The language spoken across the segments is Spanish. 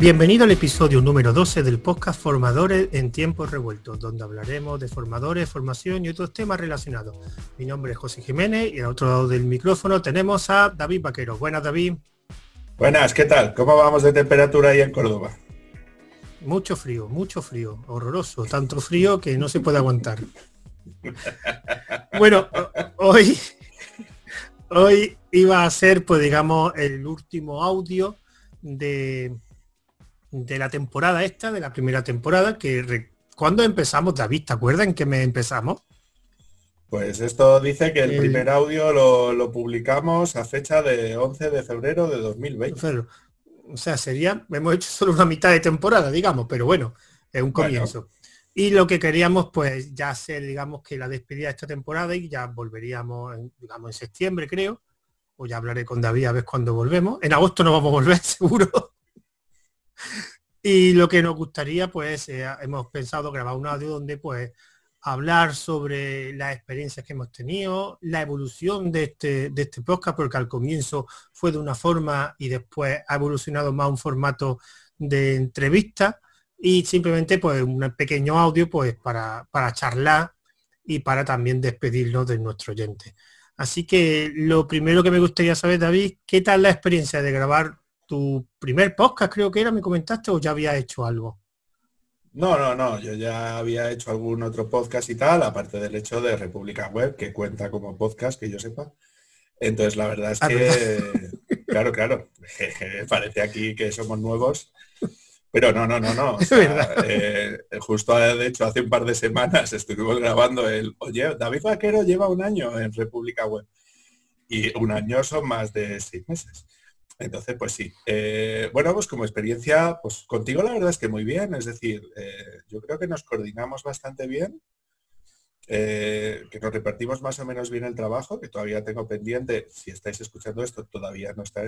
Bienvenido al episodio número 12 del podcast Formadores en tiempos revueltos, donde hablaremos de formadores, formación y otros temas relacionados. Mi nombre es José Jiménez y al otro lado del micrófono tenemos a David Vaquero. Buenas, David. Buenas, ¿qué tal? ¿Cómo vamos de temperatura ahí en Córdoba? Mucho frío, mucho frío, horroroso, tanto frío que no se puede aguantar. Bueno, hoy, hoy iba a ser, pues digamos, el último audio de, de la temporada esta, de la primera temporada, que cuando empezamos, David, ¿te acuerdas en qué me empezamos? Pues esto dice que el, primer audio lo, publicamos a fecha de 11 de febrero de 2020. O sea, sería, hemos hecho solo una mitad de temporada, digamos, pero bueno, es un comienzo. Y lo que queríamos, pues, ya hacer, digamos, que la despedida de esta temporada y ya volveríamos, digamos, en septiembre, creo. O ya hablaré con David a ver cuándo volvemos. En agosto no vamos a volver, seguro. Y lo que nos gustaría, pues, eh, hemos pensado grabar un audio donde, pues, hablar sobre las experiencias que hemos tenido, la evolución de este, este podcast, porque al comienzo fue de una forma y después ha evolucionado más un formato de entrevista y simplemente pues un pequeño audio pues para, para charlar y para también despedirnos de nuestro oyente. Así que lo primero que me gustaría saber, David, ¿qué tal la experiencia de grabar tu primer podcast, creo que era, me comentaste, o ya había hecho algo? No, no, no, yo ya había hecho algún otro podcast y tal, aparte del hecho de República Web, que cuenta como podcast, que yo sepa. Entonces, la verdad es ah, que, claro, claro, parece aquí que somos nuevos pero no, no, no, no. Eh, justo de hecho hace un par de semanas estuvimos grabando el, oye, David Vaquero lleva un año en República Web. Y un año son más de seis meses. Entonces, pues sí. Eh, bueno, pues como experiencia, pues contigo la verdad es que muy bien. Es decir, eh, yo creo que nos coordinamos bastante bien. que nos repartimos más o menos bien el trabajo, que todavía tengo pendiente, si estáis escuchando esto, todavía no está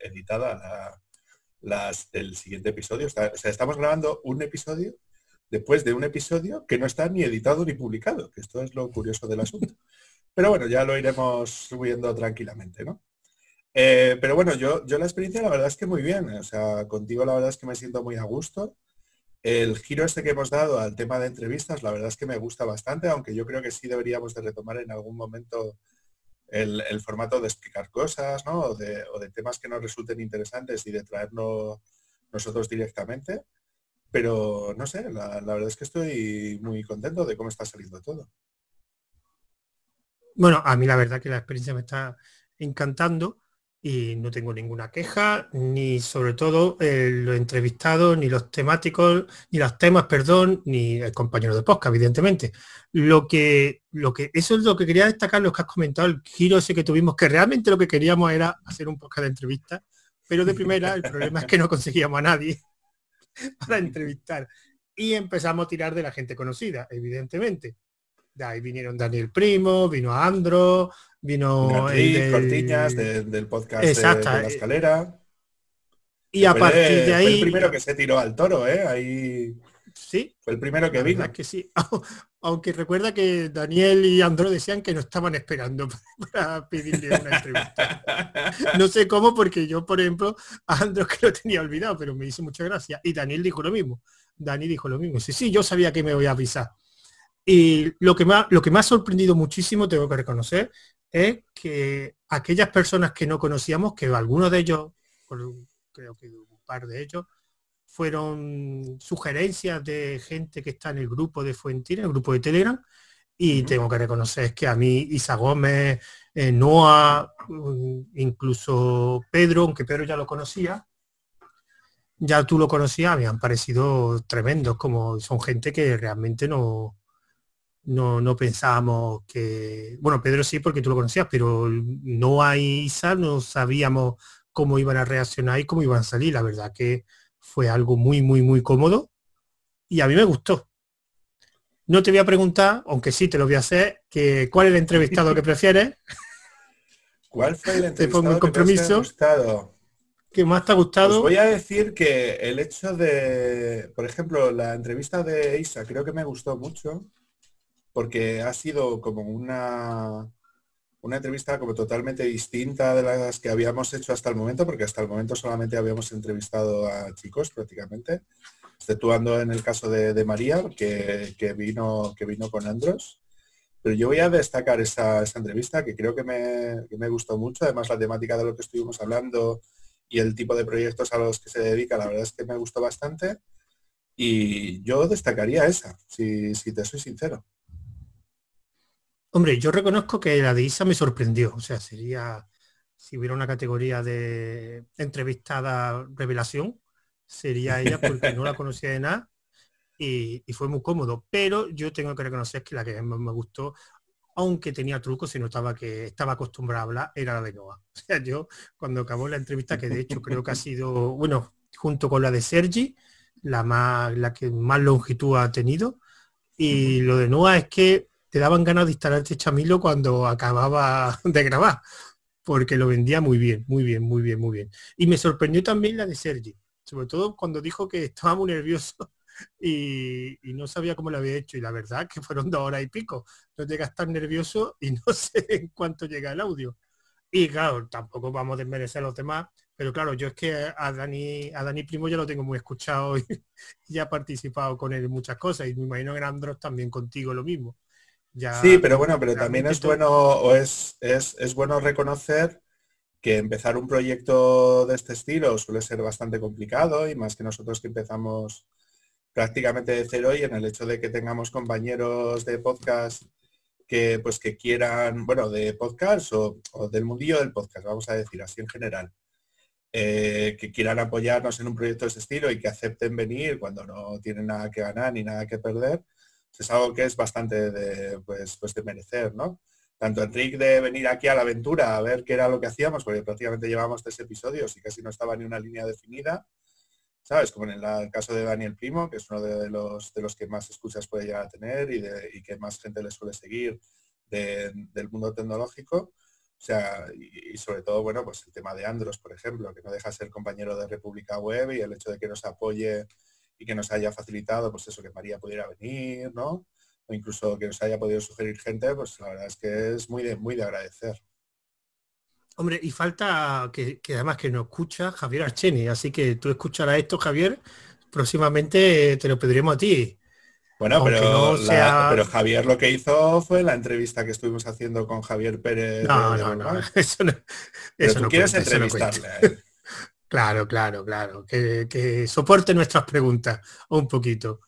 editada la, el siguiente episodio. o sea, estamos grabando un episodio después de un episodio que no está ni editado ni publicado, que esto es lo curioso del asunto. Pero bueno, ya lo iremos subiendo tranquilamente, ¿no? Eh, pero bueno, yo, yo la experiencia la verdad es que muy bien. O sea, contigo la verdad es que me siento muy a gusto. El giro este que hemos dado al tema de entrevistas, la verdad es que me gusta bastante, aunque yo creo que sí deberíamos de retomar en algún momento el, formato de explicar cosas, ¿no? O de, temas que nos resulten interesantes y de traernos nosotros directamente. Pero no sé, la, la, verdad es que estoy muy contento de cómo está saliendo todo. Bueno, a mí la verdad que la experiencia me está encantando y no tengo ninguna queja, ni sobre todo eh, los entrevistados, ni los temáticos, ni los temas, perdón, ni el compañero de podcast, evidentemente. Lo que, lo que, eso es lo que quería destacar, lo que has comentado, el giro ese que tuvimos, que realmente lo que queríamos era hacer un podcast de entrevista, pero de primera el problema es que no conseguíamos a nadie para entrevistar. Y empezamos a tirar de la gente conocida, evidentemente. De ahí vinieron Daniel Primo, vino Andro, vino el Cortiñas del podcast de, la eh, escalera. Y a partir de ahí. Fue el primero que se tiró al toro, ¿eh? Ahí. Sí. Fue el primero que vino. que sí. Aunque recuerda que Daniel y Andro decían que no estaban esperando para pedirle una entrevista. No sé cómo, porque yo, por ejemplo, a Andro que lo tenía olvidado, pero me hizo mucha gracia. Y Daniel dijo lo mismo. Dani dijo lo mismo. Sí, sí, yo sabía que me voy a avisar. Y lo que, más, lo que me ha sorprendido muchísimo, tengo que reconocer, es que aquellas personas que no conocíamos, que algunos de ellos, creo que un par de ellos, fueron sugerencias de gente que está en el grupo de Fuentina, el grupo de Telegram, y tengo que reconocer que a mí Isa Gómez, eh, Noah, incluso Pedro, aunque Pedro ya lo conocía, ya tú lo conocías, me han parecido tremendos, como son gente que realmente no, no, no pensábamos que, bueno, Pedro sí porque tú lo conocías, pero no hay Isa, no sabíamos cómo iban a reaccionar y cómo iban a salir. La verdad que fue algo muy, muy, muy cómodo y a mí me gustó. No te voy a preguntar, aunque sí te lo voy a hacer, que cuál es el entrevistado que prefieres. ¿Cuál fue el entrevistado te pongo el compromiso. Que, más te ha gustado? voy a decir que el hecho de, por ejemplo, la entrevista de Isa creo que me gustó mucho porque ha sido como una, una entrevista como totalmente distinta de las que habíamos hecho hasta el momento, porque hasta el momento solamente habíamos entrevistado a chicos prácticamente, exceptuando en el caso de, María, que, vino, que vino con Andros. Pero yo voy a destacar esa, entrevista que creo que me, que me, gustó mucho, además la temática de lo que estuvimos hablando y el tipo de proyectos a los que se dedica, la verdad es que me gustó bastante. Y yo destacaría esa, si, si te soy sincero. Hombre, yo reconozco que la de Isa me sorprendió. O sea, sería, si hubiera una categoría de entrevistada revelación, sería ella porque no la conocía de nada y, fue muy cómodo. Pero yo tengo que reconocer que la que más me gustó, aunque tenía trucos, y notaba que estaba acostumbrada a hablar, era la de Noah. O sea, yo cuando acabó la entrevista, que de hecho creo que ha sido, bueno, junto con la de Sergi, la, más, la que más longitud ha tenido. Y lo de Noah es que te daban ganas de instalarte Chamilo cuando acababa de grabar, porque lo vendía muy bien, muy bien, muy bien, muy bien. Y me sorprendió también la de Sergi, sobre todo cuando dijo que estaba muy nervioso y, no sabía cómo lo había hecho. Y la verdad que fueron dos horas y pico. No llega a estar nervioso y no sé en cuánto llega el audio. Y claro, tampoco vamos a desmerecer a los demás, pero claro, yo es que a Dani, a Dani Primo ya lo tengo muy escuchado y, ya he participado con él en muchas cosas. Y me imagino que Andros también contigo lo mismo sí, pero bueno, pero también es bueno o es, es, bueno reconocer que empezar un proyecto de este estilo suele ser bastante complicado y más que nosotros que empezamos prácticamente de cero y en el hecho de que tengamos compañeros de podcast que pues que quieran, bueno, de podcast o, del mundillo del podcast, vamos a decir así en general, eh, que quieran apoyarnos en un proyecto de ese estilo y que acepten venir cuando no tienen nada que ganar ni nada que perder, es algo que es bastante de, pues, pues de merecer, ¿no? Tanto Enrique de venir aquí a la aventura a ver qué era lo que hacíamos, porque prácticamente llevamos tres episodios y casi no estaba ni una línea definida, ¿sabes? Como en el caso de Daniel Primo, que es uno de los, de los que más escuchas puede llegar a tener y, de, y que más gente le suele seguir del mundo tecnológico. O sea, y, sobre todo, bueno, pues el tema de Andros, por ejemplo, que no deja de ser compañero de República Web y el hecho de que nos apoye y que nos haya facilitado, pues eso, que María pudiera venir, ¿no? O incluso que nos haya podido sugerir gente, pues la verdad es que es muy de, muy de agradecer. Hombre, y falta que, además que nos escucha Javier Archeni, así que tú escucharás esto, Javier, próximamente te lo pediremos a ti. Bueno, pero, pero, Javier lo que hizo fue la entrevista que estuvimos haciendo con Javier Pérez. No, no, no, eso no. Eso tú quieres entrevistarle. Claro, claro, claro. Que, soporte nuestras preguntas un poquito.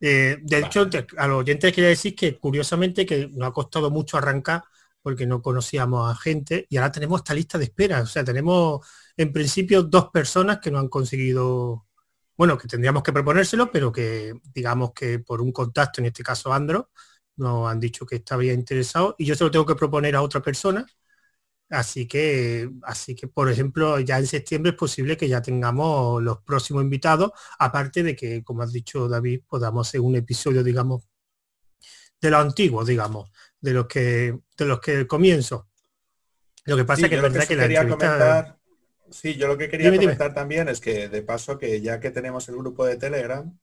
Eh, de hecho, a los oyentes quería decir que curiosamente que nos ha costado mucho arrancar porque no conocíamos a gente y ahora tenemos esta lista de espera. O sea, tenemos en principio dos personas que no han conseguido, bueno, que tendríamos que proponérselo, pero que digamos que por un contacto, en este caso Andro, nos han dicho que estaba interesado y yo se lo tengo que proponer a otra persona Así que, así que, por ejemplo, ya en septiembre es posible que ya tengamos los próximos invitados, aparte de que, como has dicho David, podamos hacer un episodio, digamos, de lo antiguo, digamos, de los que, de los que comienzo. Lo que pasa es que es verdad que, la entrevista... Sí, yo lo que quería comentar también es que de paso que ya que tenemos el grupo de Telegram,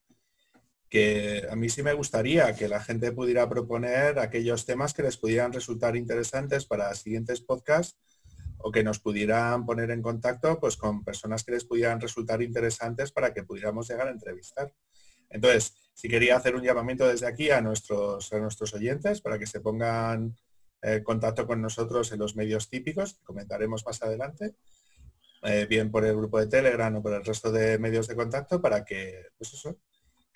que a mí sí me gustaría que la gente pudiera proponer aquellos temas que les pudieran resultar interesantes para siguientes podcasts o que nos pudieran poner en contacto pues, con personas que les pudieran resultar interesantes para que pudiéramos llegar a entrevistar. Entonces, si quería hacer un llamamiento desde aquí a nuestros, a nuestros oyentes para que se pongan en contacto con nosotros en los medios típicos, que comentaremos más adelante, eh, bien por el grupo de Telegram o por el resto de medios de contacto, para que, pues eso,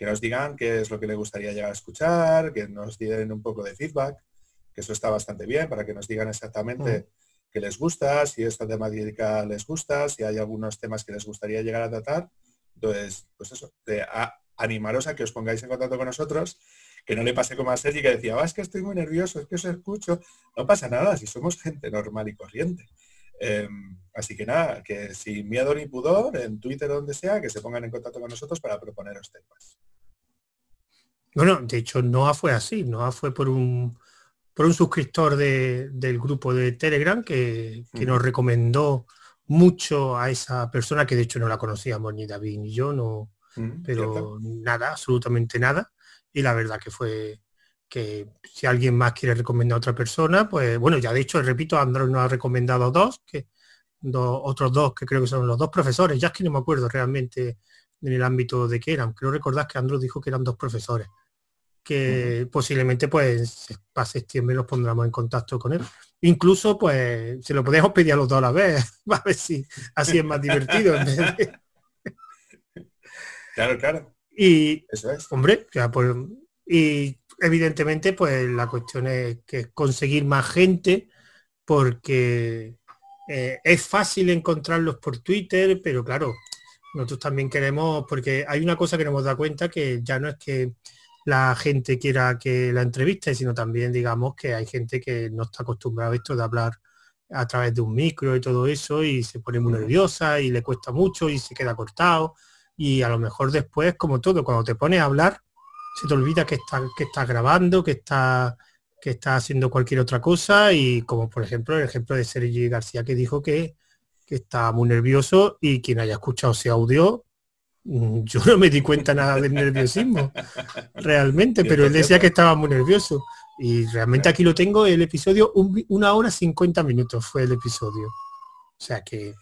que nos digan qué es lo que les gustaría llegar a escuchar, que nos den un poco de feedback, que eso está bastante bien para que nos digan exactamente mm. qué les gusta, si esta temática les gusta, si hay algunos temas que les gustaría llegar a tratar. Entonces, pues eso, de animaros a que os pongáis en contacto con nosotros, que no le pase como a Sergi que decía, ah, es que estoy muy nervioso, es que os escucho. No pasa nada, si somos gente normal y corriente. Em, así que nada, que sin miedo ni pudor, en Twitter o donde sea, que se pongan en contacto con nosotros para proponeros temas. Bueno, de hecho, Noah fue así. Noah fue por un, por un suscriptor del grupo de Telegram que, nos recomendó mucho a esa persona que de hecho no la conocíamos ni David ni yo, no, pero nada, absolutamente nada. Y la verdad que fue que si alguien más quiere recomendar a otra persona, pues bueno, ya de hecho, repito, Android nos ha recomendado dos, que otros dos que creo que son los dos profesores, ya es que no me acuerdo realmente en el ámbito de qué eran. Creo recordar que Android dijo que eran dos profesores, que posiblemente pues para septiembre nos pondremos en contacto con él. Incluso pues se lo podemos pedir a los dos a la vez, a ver si así es más divertido. Claro, claro. Y, Eso es. hombre, ya, pues, y evidentemente, pues la cuestión es que conseguir más gente, porque eh, es fácil encontrarlos por Twitter, pero claro, nosotros también queremos, porque hay una cosa que nos hemos dado cuenta que ya no es que la gente quiera que la entreviste, sino también digamos que hay gente que no está acostumbrada a esto de hablar a través de un micro y todo eso y se pone muy nerviosa y le cuesta mucho y se queda cortado. Y a lo mejor después, como todo, cuando te pones a hablar, se te olvida que estás que estás grabando, que estás que está haciendo cualquier otra cosa y como por ejemplo el ejemplo de Sergi García que dijo que, que está muy nervioso y quien haya escuchado ese audio yo no me di cuenta nada del nerviosismo realmente pero él decía que estaba muy nervioso. Y realmente aquí lo tengo el episodio una hora 50 minutos fue el episodio. O sea que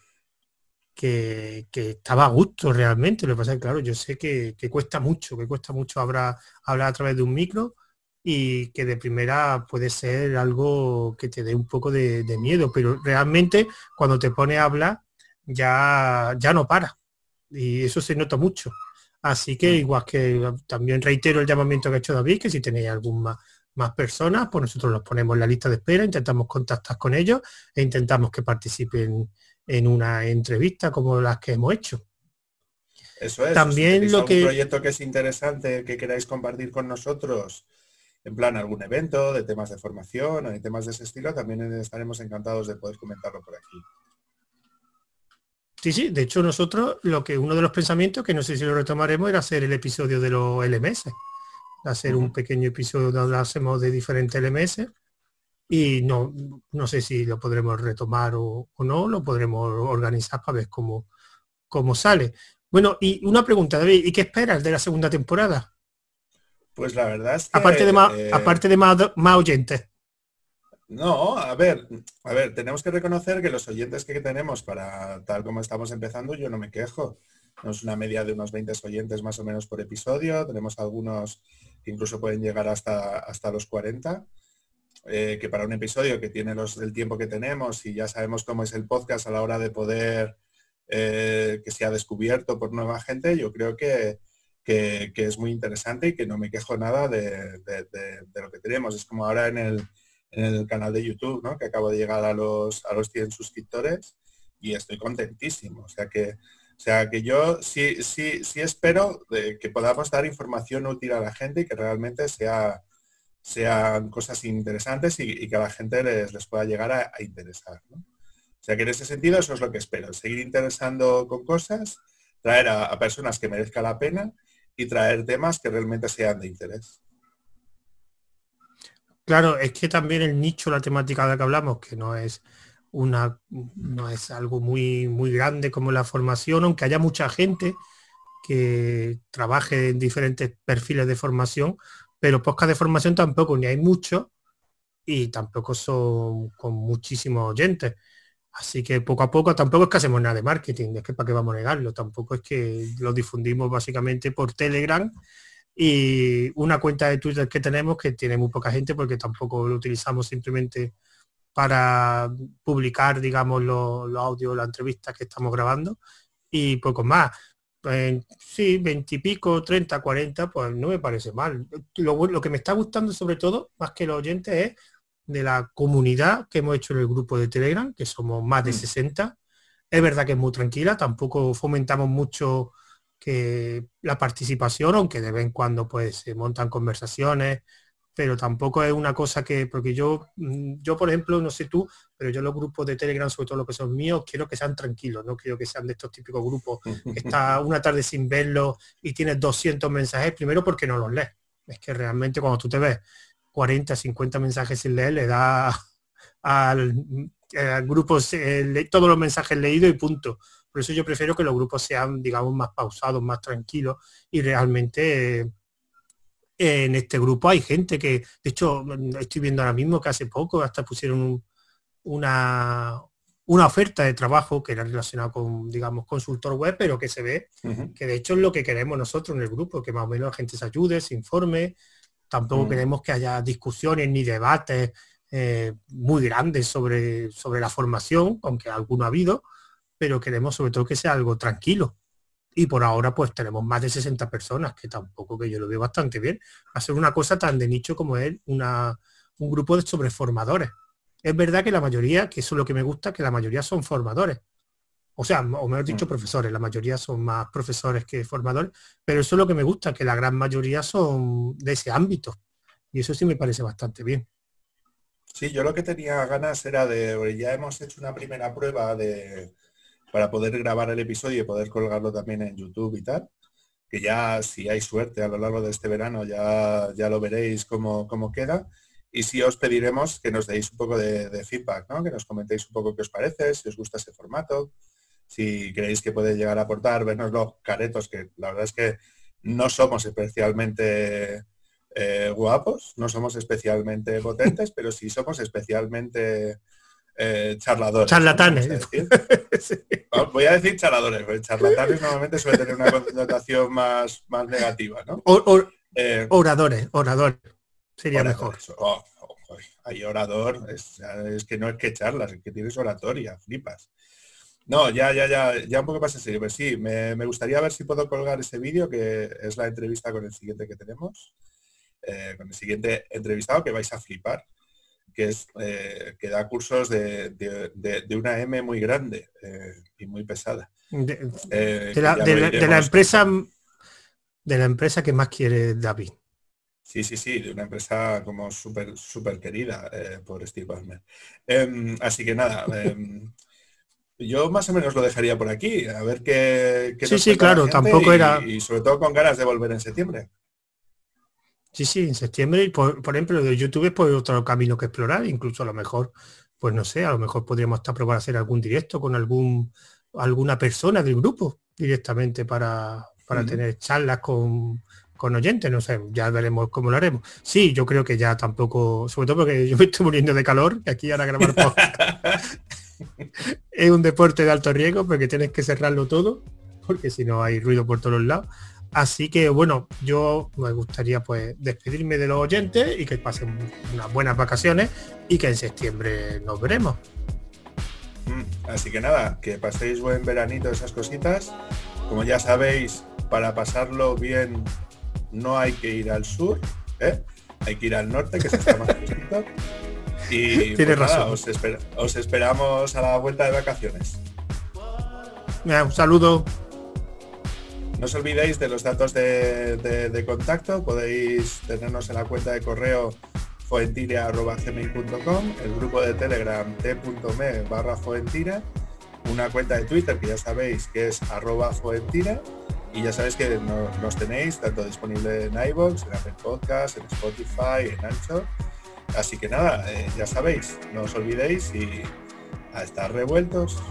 que, estaba a gusto realmente. Lo que pasa es que, claro, yo sé que, cuesta mucho, que cuesta mucho hablar, hablar a través de un micro y que de primera puede ser algo que te dé un poco de, miedo, pero realmente cuando te pone a hablar ya, ya no para y eso se nota mucho. Así que igual que también reitero el llamamiento que ha hecho David, que si tenéis algún más, más personas, pues nosotros los ponemos en la lista de espera, intentamos contactar con ellos e intentamos que participen en una entrevista como las que hemos hecho. Eso es. También lo que... proyecto que es interesante que queráis compartir con nosotros, en plan algún evento de temas de formación o de temas de ese estilo, también estaremos encantados de poder comentarlo por aquí. Sí, sí, de hecho nosotros lo que uno de los pensamientos, que no sé si lo retomaremos, era hacer el episodio de los LMS. Hacer un pequeño episodio donde hablásemos de diferentes LMS y no, no sé si lo podremos retomar o, no, lo podremos organizar para ver cómo, cómo sale. Bueno, y una pregunta, David, ¿y qué esperas de la segunda temporada? Pues la verdad es que... Aparte de más, eh, aparte de más, oyentes. No, a ver, a ver, tenemos que reconocer que los oyentes que tenemos para tal como estamos empezando, yo no me quejo. Tenemos una media de unos 20 oyentes más o menos por episodio, tenemos algunos que incluso pueden llegar hasta, hasta los 40. Eh, que para un episodio que tiene los, el tiempo que tenemos y ya sabemos cómo es el podcast a la hora de poder eh, que sea descubierto por nueva gente, yo creo que, es muy interesante y que no me quejo nada de, lo que tenemos. Es como ahora en el, canal de YouTube, ¿no? que acabo de llegar a los, a los 100 suscriptores y estoy contentísimo. O sea que, o sea que yo sí, sí, sí espero que podamos dar información útil a la gente y que realmente sea sean cosas interesantes y, que a la gente les, les pueda llegar a, interesar. O sea que en ese sentido eso es lo que espero, seguir interesando con cosas, traer a, personas que merezca la pena y traer temas que realmente sean de interés. Claro, es que también el nicho, la temática de la que hablamos, que no es una no es algo muy muy grande como la formación, aunque haya mucha gente que trabaje en diferentes perfiles de formación, pero podcast de formación tampoco, ni hay mucho y tampoco son con muchísimos oyentes. Así que poco a poco tampoco es que hacemos nada de marketing, es que para qué vamos a negarlo, tampoco es que lo difundimos básicamente por Telegram y una cuenta de Twitter que tenemos que tiene muy poca gente porque tampoco lo utilizamos simplemente para publicar, digamos, los, audios, las entrevistas que estamos grabando y poco más sí, 20 y pico, 30, 40, pues no me parece mal. Lo, lo, que me está gustando sobre todo, más que los oyentes, es de la comunidad que hemos hecho en el grupo de Telegram, que somos más de 60. Mm. Es verdad que es muy tranquila, tampoco fomentamos mucho que la participación, aunque de vez en cuando pues se montan conversaciones, pero tampoco es una cosa que, porque yo, mm, yo por ejemplo, no sé tú, pero yo los grupos de Telegram, sobre todo los que son míos, quiero que sean tranquilos, no quiero que sean de estos típicos grupos que está una tarde sin verlo y tienes 200 mensajes, primero porque no los lees. Es que realmente cuando tú te ves 40, 50 mensajes sin leer, le da al, grupo todos los mensajes leídos y punto. Por eso yo prefiero que los grupos sean, digamos, más pausados, más tranquilos y realmente en este grupo hay gente que, de hecho, estoy viendo ahora mismo que hace poco hasta pusieron una, una oferta de trabajo que era relacionada con, digamos, consultor web, pero que se ve que de hecho es lo que queremos nosotros en el grupo, que más o menos la gente se ayude, se informe. Tampoco mm. queremos que haya discusiones ni debates eh, muy grandes sobre, sobre la formación, aunque alguno ha habido, pero queremos sobre todo que sea algo tranquilo. Y por ahora pues tenemos más de 60 personas, que tampoco que yo lo veo bastante bien. Hacer una cosa tan de nicho como es una, un grupo de sobreformadores. Es verdad que la mayoría, que eso es lo que me gusta, que la mayoría son formadores. O sea, o mejor dicho, profesores. La mayoría son más profesores que formadores. Pero eso es lo que me gusta, que la gran mayoría son de ese ámbito. Y eso sí me parece bastante bien. Sí, yo lo que tenía ganas era de, ya hemos hecho una primera prueba de, para poder grabar el episodio y poder colgarlo también en YouTube y tal, que ya si hay suerte a lo largo de este verano ya, ya lo veréis cómo, cómo queda. Y sí os pediremos que nos deis un poco de, feedback, ¿no? que nos comentéis un poco qué os parece, si os gusta ese formato, si creéis que puede llegar a aportar, vernos los caretos, que la verdad es que no somos especialmente eh, guapos, no somos especialmente potentes, pero sí somos especialmente eh, charladores. Charlatanes. Voy a decir charladores, porque charlatanes normalmente suele tener una connotación más, más negativa, ¿no? Eh, oradores, oradores. Sería mejor. Oh, hay orador, es, que no es que charlas, es que tienes oratoria, flipas. No, ya, ya, ya, ya un poco más en serio. Pues sí, me, gustaría ver si puedo colgar ese vídeo, que es la entrevista con el siguiente que tenemos, eh, con el siguiente entrevistado que vais a flipar que es eh, que da cursos de, una M muy grande eh, y muy pesada. De, eh, la, empresa de la empresa que más quiere David. Sí, sí, sí, de una empresa como súper súper querida por Steve Ballmer. Em, así que nada, em, yo más o menos lo dejaría por aquí, a ver qué... sí, sí, claro, tampoco era... Y sobre todo con ganas de volver en septiembre. Sí, sí, en septiembre, por, por ejemplo, de YouTube es pues otro camino que explorar, incluso a lo mejor, pues no sé, a lo mejor podríamos hasta probar a hacer algún directo con algún alguna persona del grupo directamente para, para tener charlas con, con oyentes, no sé, ya veremos cómo lo haremos. Sí, yo creo que ya tampoco, sobre todo porque yo me estoy muriendo de calor, que aquí ahora grabar es un deporte de alto riesgo porque tienes que cerrarlo todo, porque si no hay ruido por todos lados. Así que bueno, yo me gustaría pues despedirme de los oyentes y que pasen unas buenas vacaciones y que en septiembre nos veremos. Mm, así que nada, que paséis buen veranito esas cositas. Como ya sabéis, para pasarlo bien no hay que ir al sur, ¿eh? hay que ir al norte, que se está más fresquito. Y pues razón. os, esperamos a la vuelta de vacaciones. un saludo. No os olvidéis de los datos de, contacto, podéis tenernos en la cuenta de correo foentire.gmail.com, el grupo de Telegram t.me barra foentire, una cuenta de Twitter que ya sabéis que es arroba foentire y ya sabéis que nos tenéis tanto disponible en iVoox, en Apple Podcast, en Spotify, en Ancho. Así que nada, eh, ya sabéis, no os olvidéis y a estar revueltos.